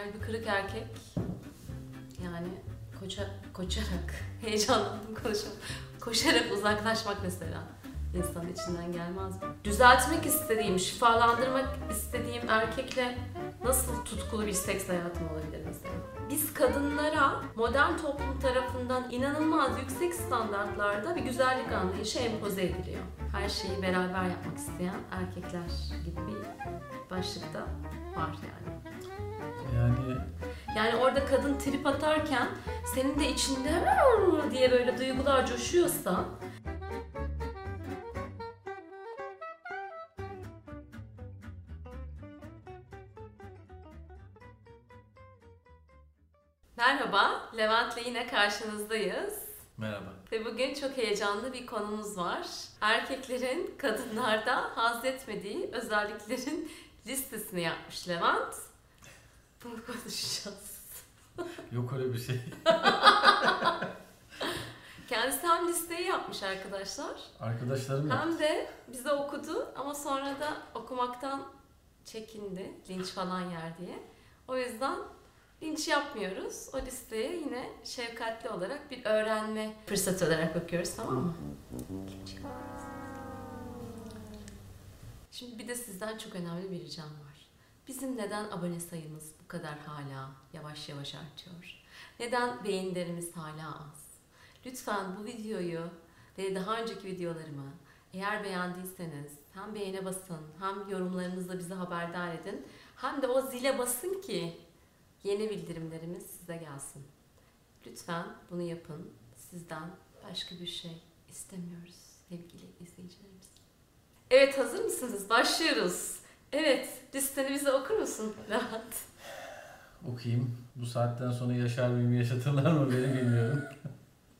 Kalbi kırık erkek yani koça, koçarak heyecanlandım konuşamam. Koşarak uzaklaşmak mesela insanın içinden gelmez mi? Düzeltmek istediğim, şifalandırmak istediğim erkekle nasıl tutkulu bir seks hayatım olabilir mesela? Biz kadınlara modern toplum tarafından inanılmaz yüksek standartlarda bir güzellik anlayışı empoze ediliyor. Her şeyi beraber yapmak isteyen erkekler gibi bir başlıkta var yani. Yani Yani orada kadın trip atarken senin de içinde diye böyle duygular coşuyorsa Merhaba, Levent'le yine karşınızdayız. merhaba. Ve bugün çok heyecanlı bir konumuz var. Erkeklerin kadınlarda haz etmediği özelliklerin listesini yapmış Levent. Bunu konuşacağız. Yok öyle bir şey. Kendisi hem listeyi yapmış arkadaşlar Arkadaşlarım yaptı. hem de bize okudu ama sonra da okumaktan çekindi linç falan yer diye. O yüzden linç yapmıyoruz. O listeye yine şefkatli olarak bir öğrenme fırsatı olarak bakıyoruz tamam mı? Şimdi bir de sizden çok önemli bir ricam var. Bizim neden abone sayımız bu kadar hala yavaş yavaş artıyor? Neden beğenilerimiz hala az? Lütfen bu videoyu ve daha önceki videolarımı eğer beğendiyseniz hem beğene basın hem yorumlarınızla bizi haberdar edin hem de o zile basın ki yeni bildirimlerimiz size gelsin. Lütfen bunu yapın. Sizden başka bir şey istemiyoruz sevgili izleyicilerimiz. Evet hazır mısınız? Başlıyoruz. Evet listeni bize okur musun Rahat? Okuyayım. Bu saatten sonra yaşar mıyım yaşatırlar mı beni bilmiyorum.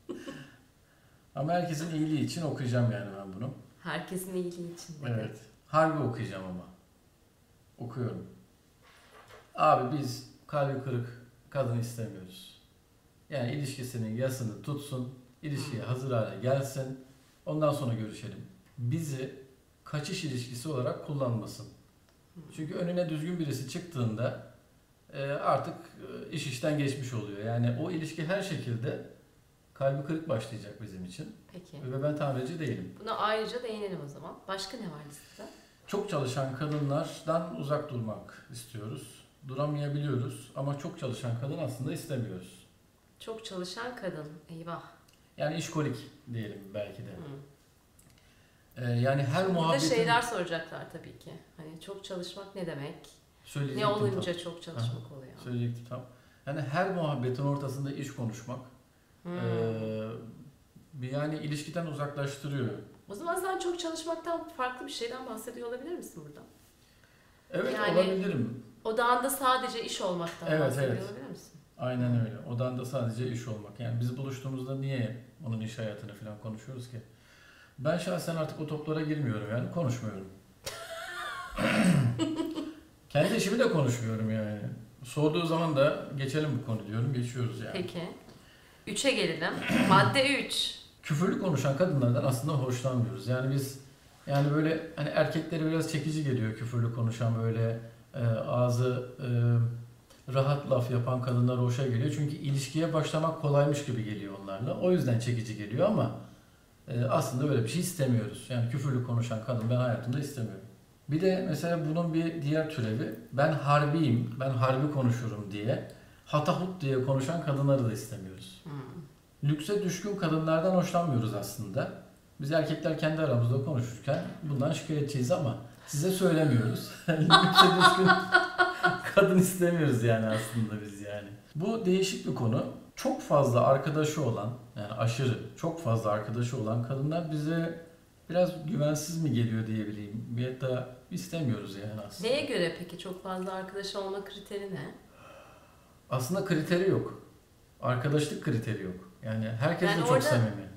Ama herkesin iyiliği için okuyacağım yani ben bunu. Herkesin iyiliği için. dedi. Evet. Harbi okuyacağım ama. Okuyorum. Abi biz kalbi kırık kadın istemiyoruz. Yani ilişkisinin yasını tutsun, ilişkiye hazır hale gelsin. Ondan sonra görüşelim. Bizi kaçış ilişkisi olarak kullanmasın. Çünkü önüne düzgün birisi çıktığında e, artık e, iş işten geçmiş oluyor. Yani o ilişki her şekilde kalbi kırık başlayacak bizim için. Peki. Ve ben tamirci değilim. Buna ayrıca değinelim o zaman. Başka ne var listede? Çok çalışan kadınlardan uzak durmak istiyoruz. Duramayabiliyoruz ama çok çalışan kadın aslında istemiyoruz. Çok çalışan kadın. Eyvah. Yani işkolik diyelim belki de. Hı. Ee, yani her Burada muhabbetin... şeyler soracaklar tabii ki. Hani çok çalışmak ne demek? Ne olunca tam. çok çalışmak oluyor? Söyleyecektim tam. Yani her muhabbetin ortasında iş konuşmak Hmm. bir yani ilişkiden uzaklaştırıyor. O zaman sen çok çalışmaktan farklı bir şeyden bahsediyor olabilir misin burada? Evet Yani- olabilirim. Odağında sadece iş olmaktan Evet, bahsediyor evet. olabilir misin? Aynen öyle. Odanda sadece iş olmak. Yani biz buluştuğumuzda niye onun iş hayatını falan konuşuyoruz ki? Ben şahsen artık o toplara girmiyorum yani konuşmuyorum. Kendi işimi de konuşmuyorum yani. Sorduğu zaman da geçelim bu konu diyorum. Geçiyoruz yani. Peki. Üçe gelelim. Madde 3. Küfürlü konuşan kadınlardan aslında hoşlanmıyoruz. Yani biz yani böyle hani erkekleri biraz çekici geliyor küfürlü konuşan böyle e, ağzı e, rahat laf yapan kadınlar hoşa geliyor. Çünkü ilişkiye başlamak kolaymış gibi geliyor onlarla. O yüzden çekici geliyor ama e, aslında böyle bir şey istemiyoruz. Yani küfürlü konuşan kadın ben hayatımda istemiyorum. Bir de mesela bunun bir diğer türevi ben harbiyim, ben harbi konuşurum diye hatahut diye konuşan kadınları da istemiyoruz. Hmm. Lükse düşkün kadınlardan hoşlanmıyoruz aslında. Biz erkekler kendi aramızda konuşurken bundan şikayetçiyiz ama size söylemiyoruz. Lükse düşkün kadın istemiyoruz yani aslında biz yani. Bu değişik bir konu. Çok fazla arkadaşı olan, yani aşırı çok fazla arkadaşı olan kadınlar bize biraz güvensiz mi geliyor diyebileyim. Bir da istemiyoruz yani aslında. Neye göre peki çok fazla arkadaş olma kriteri ne? Aslında kriteri yok. Arkadaşlık kriteri yok. Yani herkes Yani de çok orada- samimi.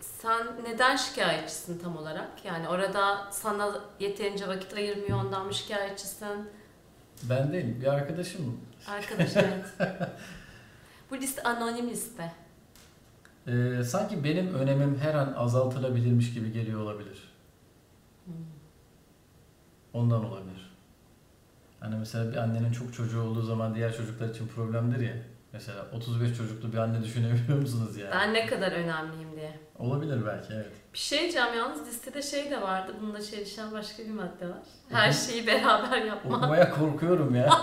Sen neden şikayetçisin tam olarak? Yani orada sana yeterince vakit ayırmıyor ondan mı şikayetçisin? Ben değilim. Bir arkadaşım. Arkadaş evet. Bu liste anonim liste. Ee, sanki benim önemim her an azaltılabilirmiş gibi geliyor olabilir. Hmm. Ondan olabilir. Hani mesela bir annenin çok çocuğu olduğu zaman diğer çocuklar için problemdir ya. Mesela 35 çocuklu bir anne düşünebiliyor musunuz yani? Ben ne kadar önemliyim diye. Olabilir belki evet. Bir şey diyeceğim yalnız listede şey de vardı. Bununla çelişen başka bir madde var. Her şeyi beraber yapma. Okumaya korkuyorum ya.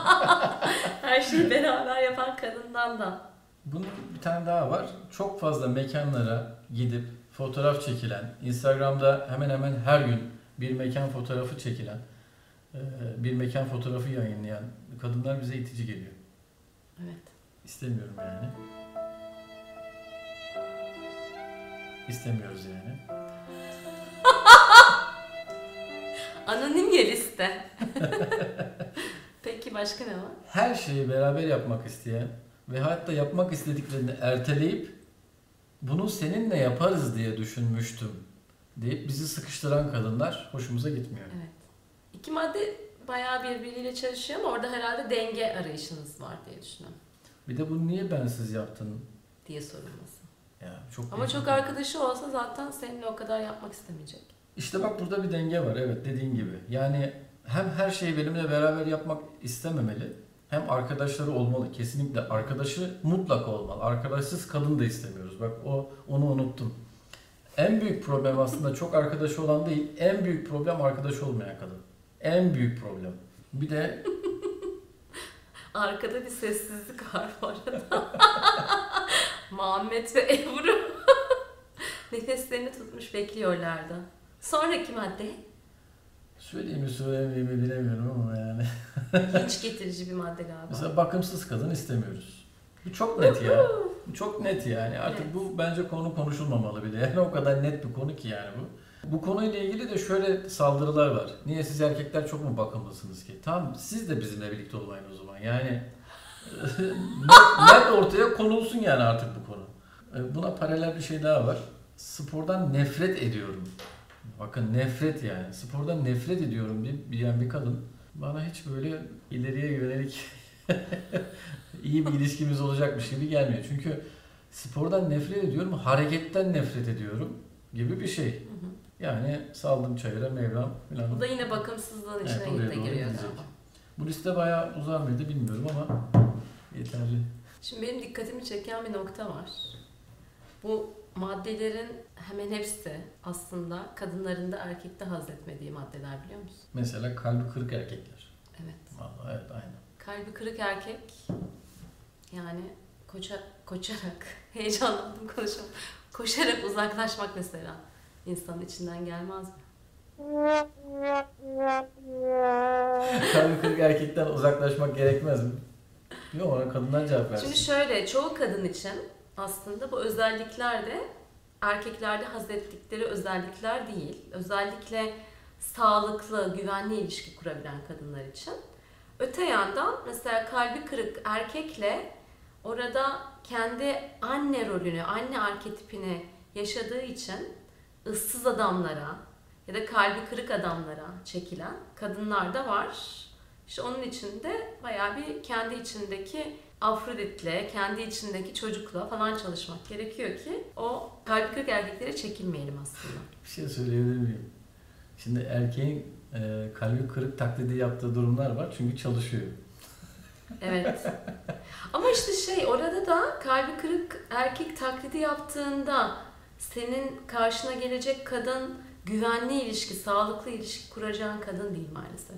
Her şeyi beraber yapan kadından da. Bunun bir tane daha var. Çok fazla mekanlara gidip fotoğraf çekilen, Instagram'da hemen hemen her gün bir mekan fotoğrafı çekilen, e, bir mekan fotoğrafı yayınlayan kadınlar bize itici geliyor. Evet. İstemiyorum yani. İstemiyoruz yani. Anonim ya liste. Peki başka ne var? Her şeyi beraber yapmak isteyen ve hatta yapmak istediklerini erteleyip bunu seninle yaparız diye düşünmüştüm deyip bizi sıkıştıran kadınlar hoşumuza gitmiyor. Evet. İki madde bayağı birbiriyle çalışıyor ama orada herhalde denge arayışınız var diye düşünüyorum. Bir de bunu niye bensiz yaptın? Diye sorulması. Ya çok Ama çok bir- arkadaşı olsa zaten seninle o kadar yapmak istemeyecek. İşte bak burada bir denge var evet dediğin gibi. Yani hem her şeyi benimle beraber yapmak istememeli hem arkadaşları olmalı. Kesinlikle arkadaşı mutlaka olmalı. Arkadaşsız kadın da istemiyoruz. Bak o onu unuttum. En büyük problem aslında çok arkadaşı olan değil, en büyük problem arkadaş olmayan kadın. En büyük problem. Bir de Arkada bir sessizlik var bu arada. Muhammed ve Ebru nefeslerini tutmuş bekliyorlardı. Sonraki madde söyleyeyim mi söylemeyeyim mi bilemiyorum ama yani. hiç getirici bir madde galiba. Mesela bakımsız kadın istemiyoruz. Bu çok net ya. Bu çok net yani. Artık Evet. bu bence konu konuşulmamalı bile. Yani o kadar net bir konu ki yani bu. Bu konuyla ilgili de şöyle saldırılar var. Niye siz erkekler çok mu bakımlısınız ki? Tamam siz de bizimle birlikte olmayın o zaman. Yani net, net ortaya konulsun yani artık bu konu. E, Buna paralel bir şey daha var. Spordan nefret ediyorum. Bakın nefret yani. Spordan nefret ediyorum bir, diyen bir kadın bana hiç böyle ileriye yönelik iyi bir ilişkimiz olacakmış gibi gelmiyor. Çünkü spordan nefret ediyorum, hareketten nefret ediyorum gibi bir şey. Hı hı. Yani saldım çayıra Mevlam falan. Bu da yine bakımsızlığın içine Evet, giriyor galiba. Bu liste bayağı uzar mıydı bilmiyorum ama yeterli. Şimdi benim dikkatimi çeken bir nokta var. Bu maddelerin hemen hepsi aslında kadınların da erkekte haz etmediği maddeler biliyor musun? Mesela kalbi kırık erkekler. Evet. Vallahi evet aynen. Kalbi kırık erkek yani koça, koşarak, heyecanlandım konuşamam. Koşarak uzaklaşmak mesela insanın içinden gelmez mi? kalbi kırık erkekten uzaklaşmak gerekmez mi? Yok ona kadınlar cevap versin. Şimdi şöyle çoğu kadın için aslında bu özellikler de erkeklerde haz ettikleri özellikler değil. Özellikle sağlıklı, güvenli ilişki kurabilen kadınlar için. Öte yandan mesela kalbi kırık erkekle orada kendi anne rolünü, anne arketipini yaşadığı için ıssız adamlara ya da kalbi kırık adamlara çekilen kadınlar da var. İşte onun için de bayağı bir kendi içindeki Afrodit'le, kendi içindeki çocukla falan çalışmak gerekiyor ki o kalbi kırık erkeklere çekilmeyelim aslında. Bir şey söyleyebilir miyim? Şimdi erkeğin e, kalbi kırık taklidi yaptığı durumlar var çünkü çalışıyor. Evet. Ama işte şey orada da kalbi kırık erkek taklidi yaptığında senin karşına gelecek kadın güvenli ilişki, sağlıklı ilişki kuracağın kadın değil maalesef.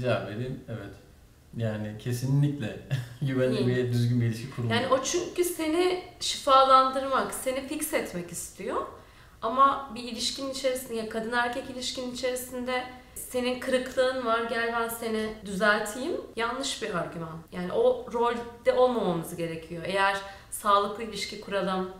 Cevap vereyim evet. Yani kesinlikle güvenli bir düzgün bir ilişki kurulmuyor. Yani o çünkü seni şifalandırmak, seni fix etmek istiyor. Ama bir ilişkinin içerisinde, ya kadın erkek ilişkinin içerisinde senin kırıklığın var, gel ben seni düzelteyim. Yanlış bir argüman. Yani o rolde olmamamız gerekiyor. Eğer sağlıklı ilişki kuralım,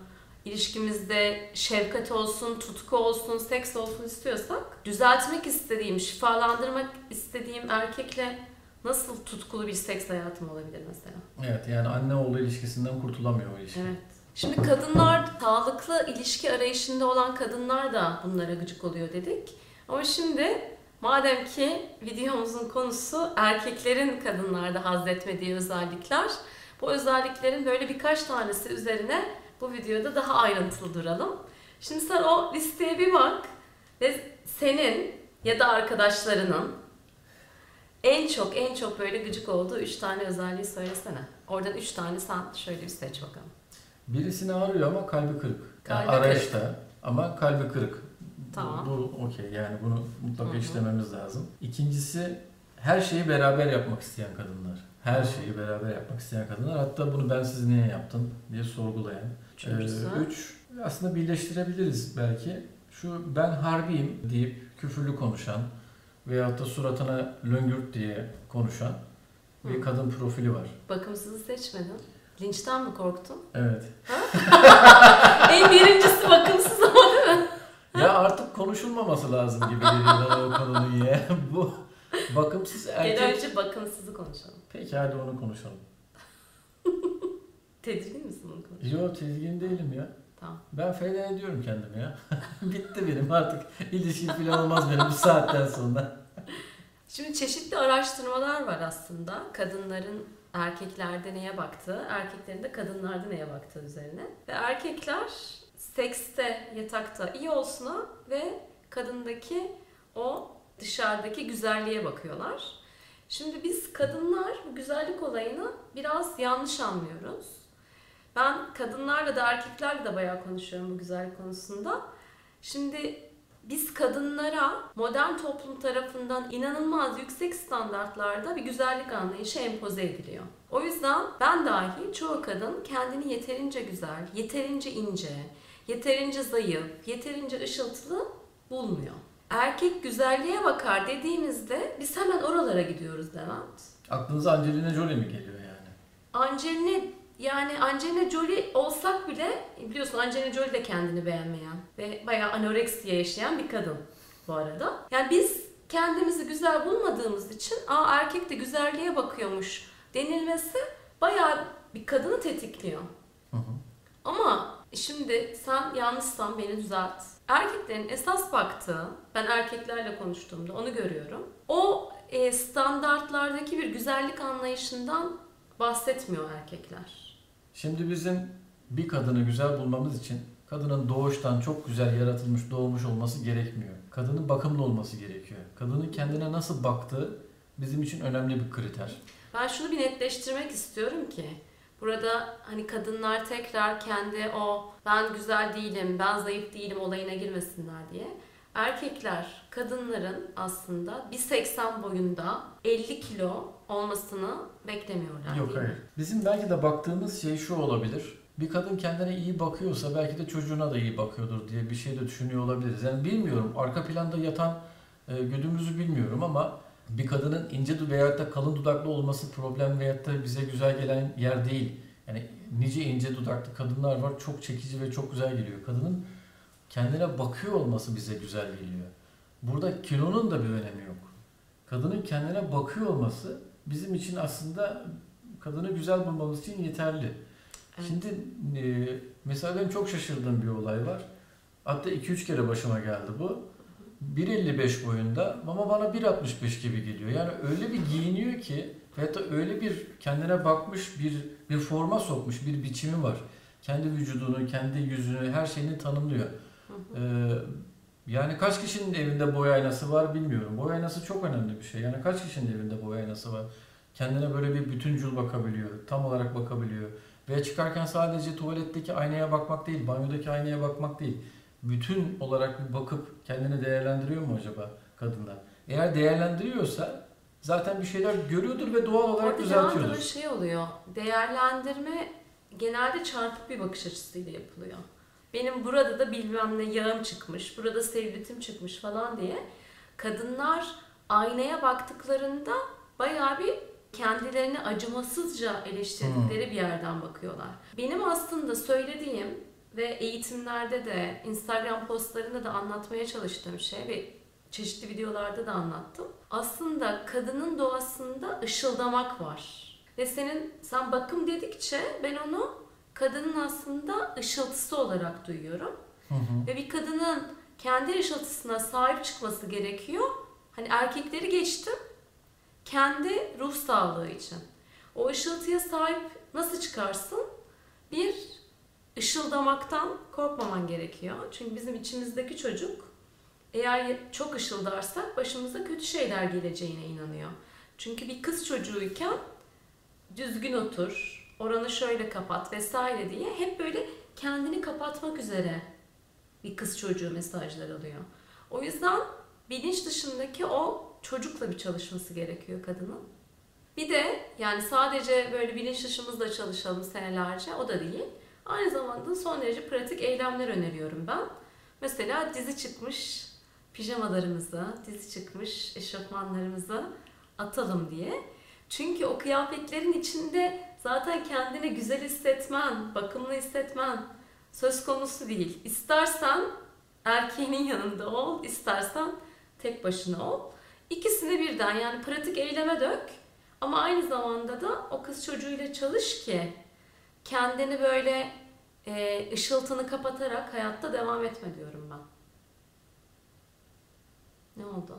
ilişkimizde şefkat olsun, tutku olsun, seks olsun istiyorsak düzeltmek istediğim, şifalandırmak istediğim erkekle nasıl tutkulu bir seks hayatım olabilir mesela? Evet yani anne oğlu ilişkisinden kurtulamıyor o ilişki. Evet. Şimdi kadınlar sağlıklı ilişki arayışında olan kadınlar da bunlara gıcık oluyor dedik. Ama şimdi madem ki videomuzun konusu erkeklerin kadınlarda haz etmediği özellikler, bu özelliklerin böyle birkaç tanesi üzerine bu videoda daha ayrıntılı duralım. Şimdi sen o listeye bir bak ve senin ya da arkadaşlarının En çok en çok böyle gıcık olduğu üç tane özelliği söylesene. Oradan üç tane sen şöyle bir seç bakalım. Birisini arıyor ama kalbi kırık. Yani Kalbi arayışta ama kalbi kırık. Tamam. Bu, bu okey yani bunu mutlaka işlememiz lazım. İkincisi her şeyi beraber yapmak isteyen kadınlar. Her şeyi beraber yapmak isteyen kadınlar. Hatta bunu ben siz niye yaptım diye sorgulayan. Üçüncüsü. Ee, üç, aslında birleştirebiliriz belki. Şu ben harbiyim deyip küfürlü konuşan veyahut da suratına löngürt diye konuşan bir Hı. kadın profili var. Bakımsızı seçmedin. Linçten mi korktun? Evet. en birincisi bakımsız ama değil mi? Ya artık konuşulmaması lazım gibi geliyor o konunun ya. Bu bakımsız erkek... önce bakımsızı konuşalım. Peki hadi onu konuşalım. Tedirgin misin bunu konuşalım? Yo tedirgin değilim ya. Tamam. Ben feyden ediyorum kendimi ya. Bitti benim artık. İlişki falan olmaz benim bu saatten sonra. Şimdi çeşitli araştırmalar var aslında. Kadınların erkeklerde neye baktığı, erkeklerin de kadınlarda neye baktığı üzerine. Ve erkekler sekste, yatakta iyi olsuna ve kadındaki o dışarıdaki güzelliğe bakıyorlar. Şimdi biz kadınlar bu güzellik olayını biraz yanlış anlıyoruz. Ben kadınlarla da erkeklerle de bayağı konuşuyorum bu güzellik konusunda. Şimdi biz kadınlara modern toplum tarafından inanılmaz yüksek standartlarda bir güzellik anlayışı empoze ediliyor. O yüzden ben dahil çoğu kadın kendini yeterince güzel, yeterince ince, yeterince zayıf, yeterince ışıltılı bulmuyor. Erkek güzelliğe bakar dediğimizde biz hemen oralara gidiyoruz Levent. Aklınıza Angelina Jolie mi geliyor yani? Angelina yani Angelina Jolie olsak bile biliyorsun Angelina Jolie de kendini beğenmeyen ve bayağı anoreksiye yaşayan bir kadın bu arada. Yani biz kendimizi güzel bulmadığımız için aa erkek de güzelliğe bakıyormuş denilmesi bayağı bir kadını tetikliyor. Hı hı. Ama şimdi sen yanlışsan beni düzelt. Erkeklerin esas baktığı, ben erkeklerle konuştuğumda onu görüyorum. O e, standartlardaki bir güzellik anlayışından bahsetmiyor erkekler. Şimdi bizim bir kadını güzel bulmamız için kadının doğuştan çok güzel yaratılmış, doğmuş olması gerekmiyor. Kadının bakımlı olması gerekiyor. Kadının kendine nasıl baktığı bizim için önemli bir kriter. Ben şunu bir netleştirmek istiyorum ki burada hani kadınlar tekrar kendi o ben güzel değilim, ben zayıf değilim olayına girmesinler diye. Erkekler kadınların aslında 1.80 boyunda 50 kilo olmasını beklemiyorlar. Yok hayır. Bizim belki de baktığımız şey şu olabilir. Bir kadın kendine iyi bakıyorsa belki de çocuğuna da iyi bakıyordur diye bir şey de düşünüyor olabiliriz. Yani bilmiyorum arka planda yatan e, güdümüzü bilmiyorum ama bir kadının ince veyahut da kalın dudaklı olması problem veyahut da bize güzel gelen yer değil. Yani nice ince dudaklı kadınlar var çok çekici ve çok güzel geliyor. Kadının kendine bakıyor olması bize güzel geliyor. Burada kilonun da bir önemi yok. Kadının kendine bakıyor olması bizim için aslında kadını güzel bulmamız için yeterli. Evet. Şimdi e, mesela benim çok şaşırdığım bir olay var. Hatta 2-3 kere başıma geldi bu. 1.55 boyunda ama bana 1.65 gibi geliyor. Yani öyle bir giyiniyor ki veyahut da öyle bir kendine bakmış bir bir forma sokmuş bir biçimi var. Kendi vücudunu, kendi yüzünü, her şeyini tanımlıyor. Ee, yani kaç kişinin evinde boy aynası var bilmiyorum. Boy aynası çok önemli bir şey. Yani kaç kişinin evinde boy aynası var? Kendine böyle bir bütüncül bakabiliyor, tam olarak bakabiliyor. Ve çıkarken sadece tuvaletteki aynaya bakmak değil, banyodaki aynaya bakmak değil. Bütün olarak bir bakıp kendini değerlendiriyor mu acaba kadınlar? Eğer değerlendiriyorsa zaten bir şeyler görüyordur ve doğal olarak Orada düzeltiyordur. böyle şey oluyor. Değerlendirme genelde çarpık bir bakış açısıyla yapılıyor. Benim burada da bilmem ne yağım çıkmış, burada selülitim çıkmış falan diye. Kadınlar aynaya baktıklarında bayağı bir kendilerini acımasızca eleştirdikleri bir yerden bakıyorlar. Benim aslında söylediğim ve eğitimlerde de Instagram postlarında da anlatmaya çalıştığım şey ve çeşitli videolarda da anlattım. Aslında kadının doğasında ışıldamak var. Ve senin sen bakım dedikçe ben onu kadının aslında ışıltısı olarak duyuyorum. Hı hı. Ve bir kadının kendi ışıltısına sahip çıkması gerekiyor. Hani erkekleri geçtim. Kendi ruh sağlığı için. O ışıltıya sahip nasıl çıkarsın? Bir, ışıldamaktan korkmaman gerekiyor. Çünkü bizim içimizdeki çocuk eğer çok ışıldarsak başımıza kötü şeyler geleceğine inanıyor. Çünkü bir kız çocuğuyken düzgün otur, oranı şöyle kapat vesaire diye hep böyle kendini kapatmak üzere bir kız çocuğu mesajlar alıyor. O yüzden bilinç dışındaki o çocukla bir çalışması gerekiyor kadının. Bir de yani sadece böyle bilinç dışımızla çalışalım senelerce o da değil. Aynı zamanda son derece pratik eylemler öneriyorum ben. Mesela dizi çıkmış pijamalarımızı, dizi çıkmış eşofmanlarımızı atalım diye. Çünkü o kıyafetlerin içinde zaten kendini güzel hissetmen, bakımlı hissetmen söz konusu değil. İstersen erkeğinin yanında ol, istersen tek başına ol. İkisini birden yani pratik eyleme dök ama aynı zamanda da o kız çocuğuyla çalış ki kendini böyle e, ışıltını kapatarak hayatta devam etme diyorum ben. Ne oldu?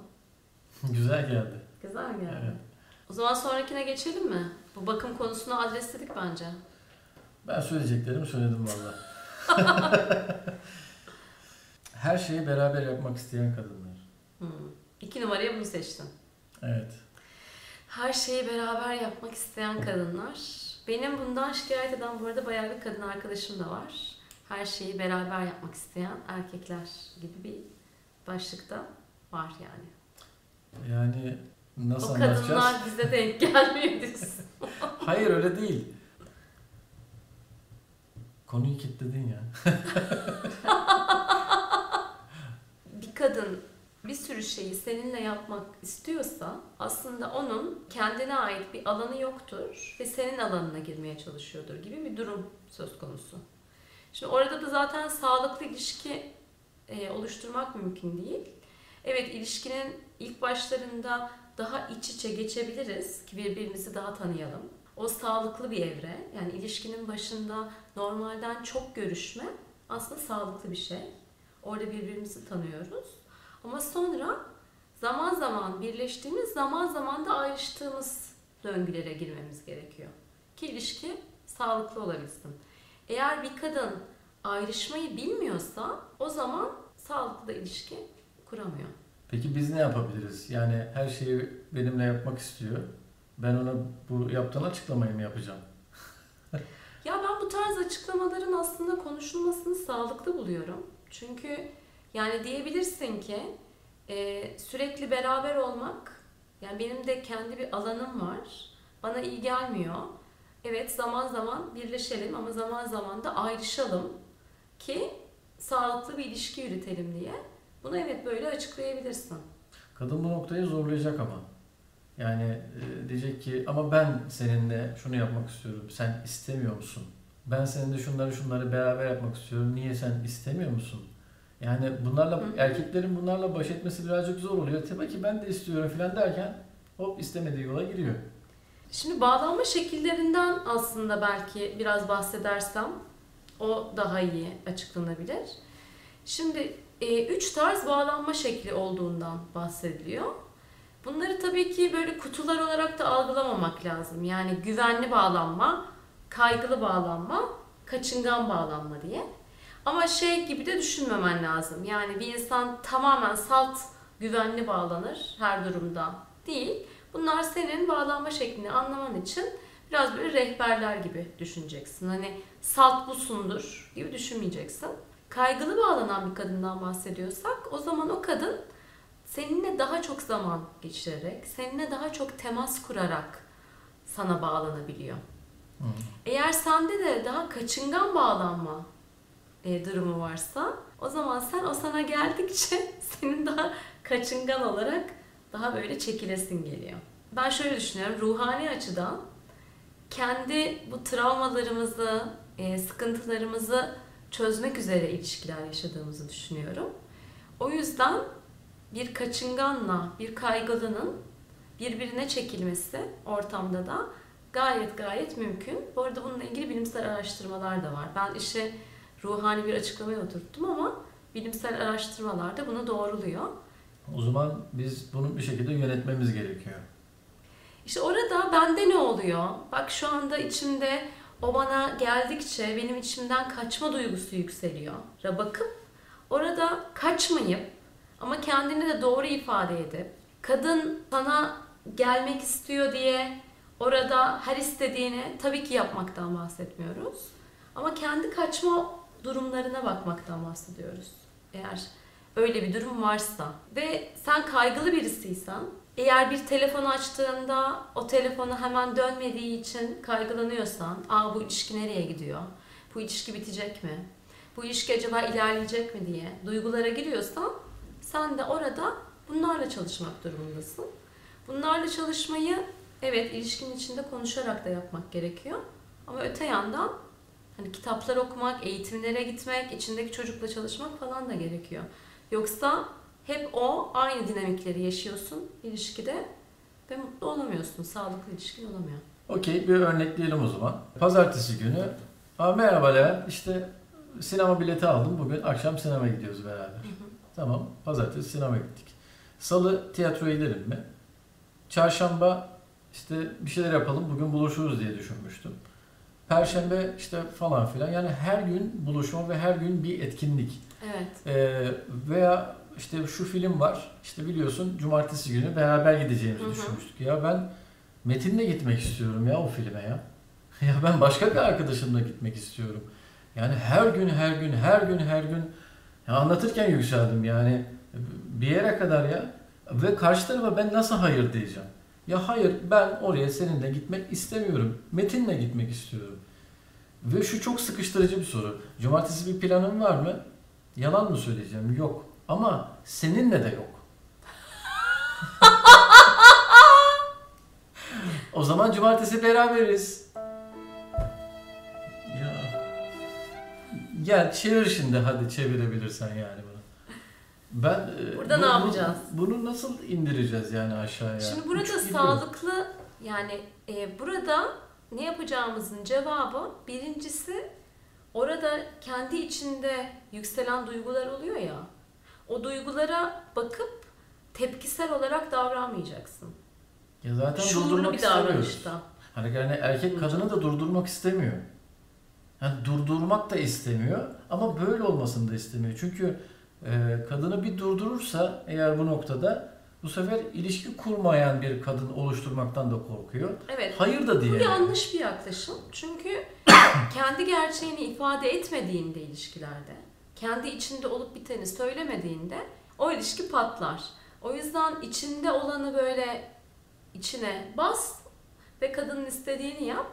Güzel geldi. Güzel geldi. Evet. O zaman sonrakine geçelim mi? Bu bakım konusunu adresledik bence. Ben söyleyeceklerimi söyledim valla. Her şeyi beraber yapmak isteyen kadınlar. Hmm. İki numaraya bunu seçtim. Evet. Her şeyi beraber yapmak isteyen kadınlar. Benim bundan şikayet eden bu arada bayağı bir kadın arkadaşım da var. Her şeyi beraber yapmak isteyen erkekler gibi bir başlıkta var yani. Yani nasıl o anlatacağız? kadınlar bize denk gelmiyor diyorsun. Hayır öyle değil. Konuyu kilitledin ya. bir kadın bir sürü şeyi seninle yapmak istiyorsa aslında onun kendine ait bir alanı yoktur ve senin alanına girmeye çalışıyordur gibi bir durum söz konusu. Şimdi orada da zaten sağlıklı ilişki e, oluşturmak mümkün değil. Evet ilişkinin ilk başlarında daha iç içe geçebiliriz ki birbirimizi daha tanıyalım. O sağlıklı bir evre. Yani ilişkinin başında normalden çok görüşme aslında sağlıklı bir şey. Orada birbirimizi tanıyoruz. Ama sonra zaman zaman birleştiğimiz, zaman zaman da ayrıştığımız döngülere girmemiz gerekiyor. Ki ilişki sağlıklı olabilsin. Eğer bir kadın ayrışmayı bilmiyorsa o zaman sağlıklı da ilişki kuramıyor. Peki biz ne yapabiliriz? Yani her şeyi benimle yapmak istiyor. Ben ona bu yaptığın açıklamayı mı yapacağım? Ya ben bu tarz açıklamaların aslında konuşulmasını sağlıklı buluyorum. Çünkü yani diyebilirsin ki e, sürekli beraber olmak, yani benim de kendi bir alanım var. Bana iyi gelmiyor. Evet zaman zaman birleşelim ama zaman zaman da ayrışalım ki sağlıklı bir ilişki yürütelim diye. Bunu evet böyle açıklayabilirsin. Kadın bu noktayı zorlayacak ama. Yani e, diyecek ki ama ben seninle şunu yapmak istiyorum. Sen istemiyor musun? Ben seninle şunları şunları beraber yapmak istiyorum. Niye sen istemiyor musun? Yani bunlarla Hı. erkeklerin bunlarla baş etmesi birazcık zor oluyor. Tabii ki ben de istiyorum falan derken hop istemediği yola giriyor. Şimdi bağlanma şekillerinden aslında belki biraz bahsedersem o daha iyi açıklanabilir. Şimdi e, üç tarz bağlanma şekli olduğundan bahsediliyor. Bunları tabii ki böyle kutular olarak da algılamamak lazım. Yani güvenli bağlanma, kaygılı bağlanma, kaçıngan bağlanma diye. Ama şey gibi de düşünmemen lazım. Yani bir insan tamamen salt güvenli bağlanır her durumda değil. Bunlar senin bağlanma şeklini anlaman için biraz böyle rehberler gibi düşüneceksin. Hani salt busundur gibi düşünmeyeceksin. Kaygılı bağlanan bir kadından bahsediyorsak o zaman o kadın seninle daha çok zaman geçirerek, seninle daha çok temas kurarak sana bağlanabiliyor. Hı. Eğer sende de daha kaçıngan bağlanma e, durumu varsa o zaman sen o sana geldikçe senin daha kaçıngan olarak daha böyle çekilesin geliyor. Ben şöyle düşünüyorum ruhani açıdan kendi bu travmalarımızı, e, sıkıntılarımızı çözmek üzere ilişkiler yaşadığımızı düşünüyorum. O yüzden bir kaçınganla bir kaygılının birbirine çekilmesi ortamda da gayet gayet mümkün. Bu arada bununla ilgili bilimsel araştırmalar da var. Ben işe ruhani bir açıklamaya oturttum ama bilimsel araştırmalar da bunu doğruluyor. O zaman biz bunu bir şekilde yönetmemiz gerekiyor. İşte orada bende ne oluyor? Bak şu anda içimde o bana geldikçe benim içimden kaçma duygusu yükseliyor. Ra bakıp orada kaçmayıp ama kendini de doğru ifade edip kadın sana gelmek istiyor diye orada her istediğini tabii ki yapmaktan bahsetmiyoruz. Ama kendi kaçma durumlarına bakmaktan bahsediyoruz. Eğer öyle bir durum varsa ve sen kaygılı birisiysen eğer bir telefon açtığında o telefonu hemen dönmediği için kaygılanıyorsan, aa bu ilişki nereye gidiyor? Bu ilişki bitecek mi? Bu ilişki acaba ilerleyecek mi diye duygulara giriyorsan sen de orada bunlarla çalışmak durumundasın. Bunlarla çalışmayı evet ilişkinin içinde konuşarak da yapmak gerekiyor. Ama öte yandan hani kitaplar okumak, eğitimlere gitmek, içindeki çocukla çalışmak falan da gerekiyor. Yoksa hep o aynı dinamikleri yaşıyorsun ilişkide ve mutlu olamıyorsun. Sağlıklı ilişkin olamıyor. Okey bir örnekleyelim o zaman. Pazartesi günü Aa, merhaba Lea işte sinema bileti aldım bugün akşam sinema gidiyoruz beraber. Tamam pazartesi sinema gittik. Salı tiyatroya gidelim mi? Çarşamba işte bir şeyler yapalım bugün buluşuruz diye düşünmüştüm. Perşembe işte falan filan yani her gün buluşma ve her gün bir etkinlik. Evet. Ee, veya işte şu film var işte biliyorsun cumartesi günü beraber gideceğimizi düşünmüştük. Ya ben Metin'le gitmek istiyorum ya o filme ya. Ya ben başka bir arkadaşımla gitmek istiyorum. Yani her gün her gün her gün her gün ya anlatırken yükseldim yani bir yere kadar ya ve karşı tarafa ben nasıl hayır diyeceğim. Ya hayır ben oraya seninle gitmek istemiyorum. Metin'le gitmek istiyorum. Ve şu çok sıkıştırıcı bir soru. Cumartesi bir planın var mı? Yalan mı söyleyeceğim? Yok. Ama seninle de yok. o zaman cumartesi beraberiz. Ya. Gel çevir şimdi hadi çevirebilirsen yani bunu. Ben e, Burada ne bu- bu- yapacağız? Bunu nasıl indireceğiz yani aşağıya? Şimdi burada gidiyor. sağlıklı yani e, burada ne yapacağımızın cevabı birincisi orada kendi içinde yükselen duygular oluyor ya. O duygulara bakıp tepkisel olarak davranmayacaksın. Ya zaten Şuurlu durdurmak bir davranışta. Hani yani erkek kadını da durdurmak istemiyor. Yani durdurmak da istemiyor ama böyle olmasını da istemiyor. Çünkü e, kadını bir durdurursa eğer bu noktada bu sefer ilişki kurmayan bir kadın oluşturmaktan da korkuyor. Evet. Hayır da Bu diye. yanlış bir yaklaşım. Çünkü kendi gerçeğini ifade etmediğinde ilişkilerde, kendi içinde olup biteni söylemediğinde o ilişki patlar. O yüzden içinde olanı böyle içine bas ve kadının istediğini yap.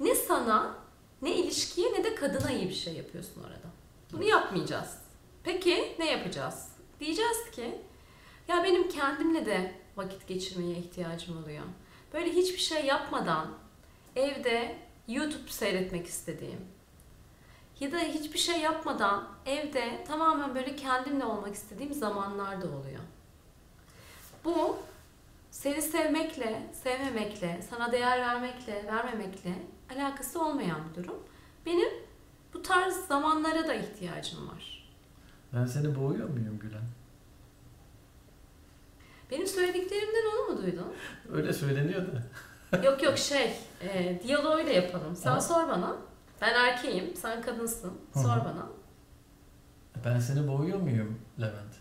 Ne sana, ne ilişkiye ne de kadına iyi bir şey yapıyorsun orada. Bunu yapmayacağız. Peki ne yapacağız? Diyeceğiz ki ya benim kendimle de vakit geçirmeye ihtiyacım oluyor. Böyle hiçbir şey yapmadan evde YouTube seyretmek istediğim ya da hiçbir şey yapmadan evde tamamen böyle kendimle olmak istediğim zamanlar da oluyor. Bu seni sevmekle, sevmemekle, sana değer vermekle, vermemekle alakası olmayan bir durum. Benim bu tarz zamanlara da ihtiyacım var. Ben seni boğuyor muyum Gülen? Benim söylediklerimden onu mu duydun? Öyle söyleniyor da. yok yok şey, e, diyaloğuyla yapalım. Sen Ama- sor bana. Ben erkeğim, sen kadınsın. Sor Hı hı. bana. Ben seni boğuyor muyum Levent?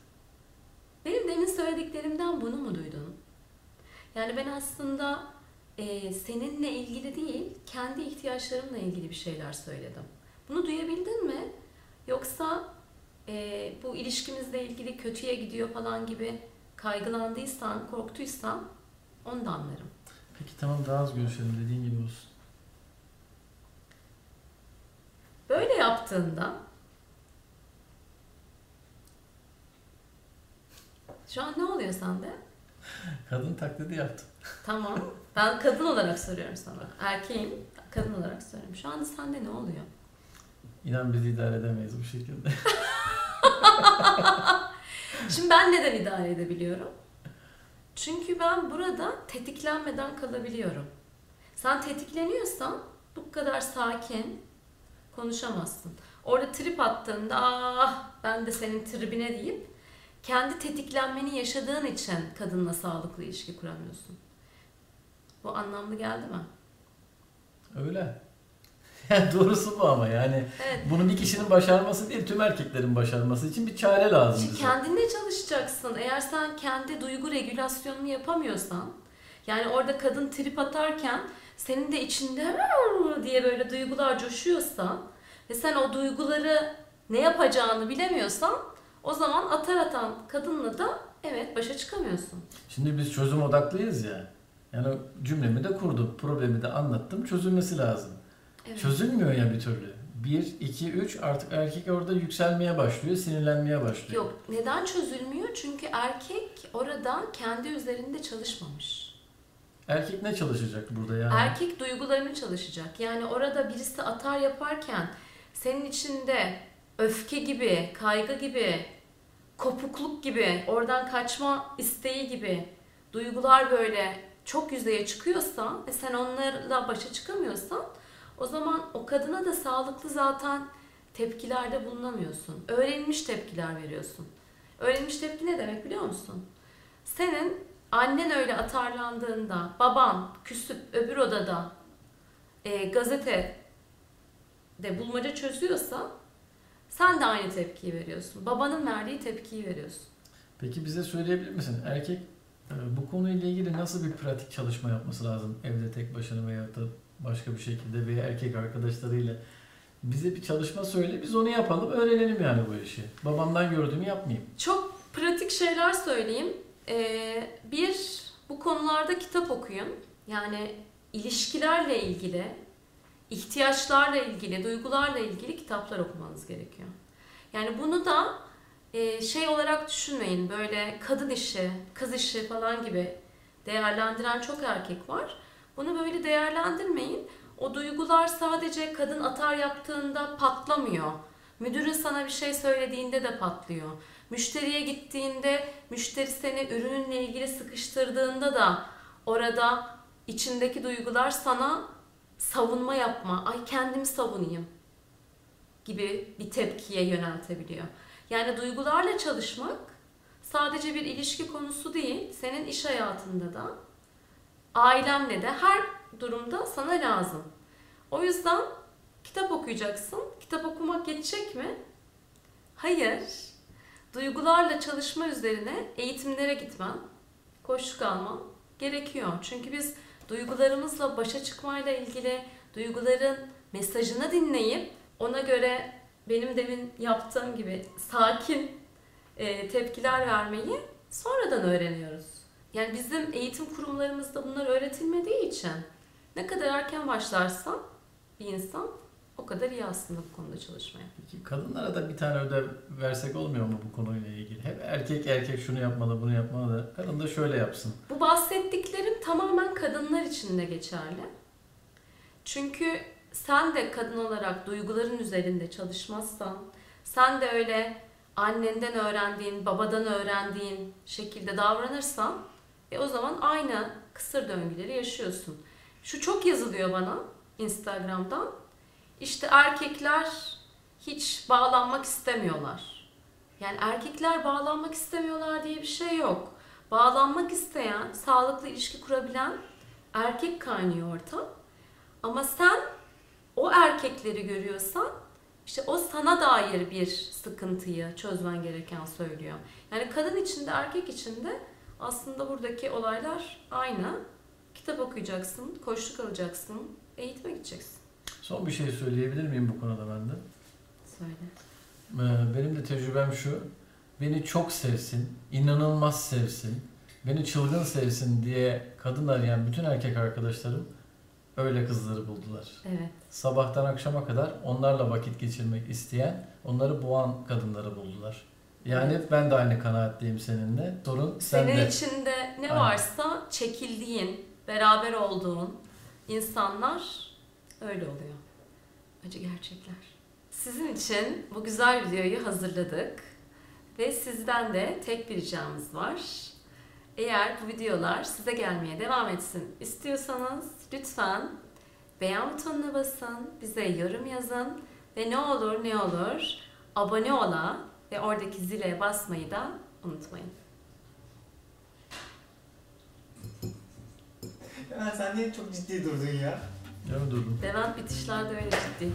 Benim demin söylediklerimden bunu mu duydun? Yani ben aslında e, seninle ilgili değil, kendi ihtiyaçlarımla ilgili bir şeyler söyledim. Bunu duyabildin mi? Yoksa e, bu ilişkimizle ilgili kötüye gidiyor falan gibi kaygılandıysan, korktuysan onu da anlarım. Peki tamam daha az görüşelim dediğin gibi olsun. Böyle yaptığında şu an ne oluyor sende? Kadın taklidi yaptım. Tamam. Ben kadın olarak soruyorum sana. Erkeğim, kadın olarak soruyorum. Şu anda sende ne oluyor? İnan biz idare edemeyiz bu şekilde. Şimdi ben neden idare edebiliyorum? Çünkü ben burada tetiklenmeden kalabiliyorum. Sen tetikleniyorsan bu kadar sakin konuşamazsın. Orada trip attığında ah ben de senin tribine deyip kendi tetiklenmeni yaşadığın için kadınla sağlıklı ilişki kuramıyorsun. Bu anlamlı geldi mi? Öyle. Yani doğrusu bu ama yani Evet. bunu bir kişinin başarması değil tüm erkeklerin başarması için bir çare lazım Şimdi bize. kendinle çalışacaksın. Eğer sen kendi duygu regülasyonunu yapamıyorsan, Yani orada kadın trip atarken senin de içinde diye böyle duygular coşuyorsa ve sen o duyguları ne yapacağını bilemiyorsan o zaman atar atan kadınla da evet başa çıkamıyorsun. Şimdi biz çözüm odaklıyız ya. Yani cümlemi de kurdum, problemi de anlattım, çözülmesi lazım. Evet. Çözülmüyor ya bir türlü. 1, 2, 3 artık erkek orada yükselmeye başlıyor, sinirlenmeye başlıyor. Yok neden çözülmüyor? Çünkü erkek orada kendi üzerinde çalışmamış. Erkek ne çalışacak burada yani? Erkek duygularını çalışacak. Yani orada birisi atar yaparken senin içinde öfke gibi, kaygı gibi, kopukluk gibi, oradan kaçma isteği gibi duygular böyle çok yüzeye çıkıyorsa ve sen onlarla başa çıkamıyorsan o zaman o kadına da sağlıklı zaten tepkilerde bulunamıyorsun. Öğrenilmiş tepkiler veriyorsun. Öğrenilmiş tepki ne demek biliyor musun? Senin annen öyle atarlandığında, baban küsüp öbür odada e, gazete de bulmaca çözüyorsa sen de aynı tepkiyi veriyorsun. Babanın verdiği tepkiyi veriyorsun. Peki bize söyleyebilir misin? Erkek e, bu konuyla ilgili nasıl bir pratik çalışma yapması lazım? Evde tek başına veya da başka bir şekilde veya erkek arkadaşlarıyla. Bize bir çalışma söyle, biz onu yapalım, öğrenelim yani bu işi. Babamdan gördüğümü yapmayayım. Çok pratik şeyler söyleyeyim. Ee, bir, bu konularda kitap okuyun. Yani ilişkilerle ilgili, ihtiyaçlarla ilgili, duygularla ilgili kitaplar okumanız gerekiyor. Yani bunu da e, şey olarak düşünmeyin. Böyle kadın işi, kız işi falan gibi değerlendiren çok erkek var. Bunu böyle değerlendirmeyin. O duygular sadece kadın atar yaptığında patlamıyor. Müdürün sana bir şey söylediğinde de patlıyor. Müşteriye gittiğinde müşteri seni ürününle ilgili sıkıştırdığında da orada içindeki duygular sana savunma yapma, ay kendimi savunayım gibi bir tepkiye yöneltebiliyor. Yani duygularla çalışmak sadece bir ilişki konusu değil, senin iş hayatında da, ailemle de her durumda sana lazım. O yüzden kitap okuyacaksın. Kitap okumak yetecek mi? Hayır. Duygularla çalışma üzerine eğitimlere gitmen, koşuk alman gerekiyor. Çünkü biz duygularımızla başa çıkmayla ilgili duyguların mesajını dinleyip ona göre benim demin yaptığım gibi sakin e, tepkiler vermeyi sonradan öğreniyoruz. Yani bizim eğitim kurumlarımızda bunlar öğretilmediği için ne kadar erken başlarsa bir insan o kadar iyi aslında bu konuda çalışmaya. Peki kadınlara da bir tane ödev versek olmuyor mu bu konuyla ilgili? Hep erkek erkek şunu yapmalı, bunu yapmalı da kadın da şöyle yapsın. Bu bahsettiklerim tamamen kadınlar için de geçerli. Çünkü sen de kadın olarak duyguların üzerinde çalışmazsan, sen de öyle annenden öğrendiğin, babadan öğrendiğin şekilde davranırsan, e o zaman aynı kısır döngüleri yaşıyorsun. Şu çok yazılıyor bana Instagram'dan. İşte erkekler hiç bağlanmak istemiyorlar. Yani erkekler bağlanmak istemiyorlar diye bir şey yok. Bağlanmak isteyen, sağlıklı ilişki kurabilen erkek kaynıyor ortam. Ama sen o erkekleri görüyorsan işte o sana dair bir sıkıntıyı çözmen gereken söylüyor. Yani kadın içinde erkek içinde aslında buradaki olaylar aynı. Kitap okuyacaksın, koşluk alacaksın, eğitime gideceksin. Son bir şey söyleyebilir miyim bu konuda ben de? Söyle. Ee, Benim de tecrübem şu. Beni çok sevsin, inanılmaz sevsin, beni çılgın sevsin diye kadın arayan bütün erkek arkadaşlarım öyle kızları buldular. Evet. Sabahtan akşama kadar onlarla vakit geçirmek isteyen, onları boğan kadınları buldular. Yani ben de aynı kanaatteyim seninle. Sorun Senin sende. içinde ne Aynen. varsa çekildiğin, beraber olduğun insanlar öyle oluyor. Acı gerçekler. Sizin için bu güzel videoyu hazırladık. Ve sizden de tek bir ricamız var. Eğer bu videolar size gelmeye devam etsin istiyorsanız lütfen beğen butonuna basın, bize yorum yazın ve ne olur ne olur abone ola ve oradaki zile basmayı da unutmayın. Ya sen niye çok ciddi durdun ya? Ya durdum. Levent bitişlerde öyle ciddi.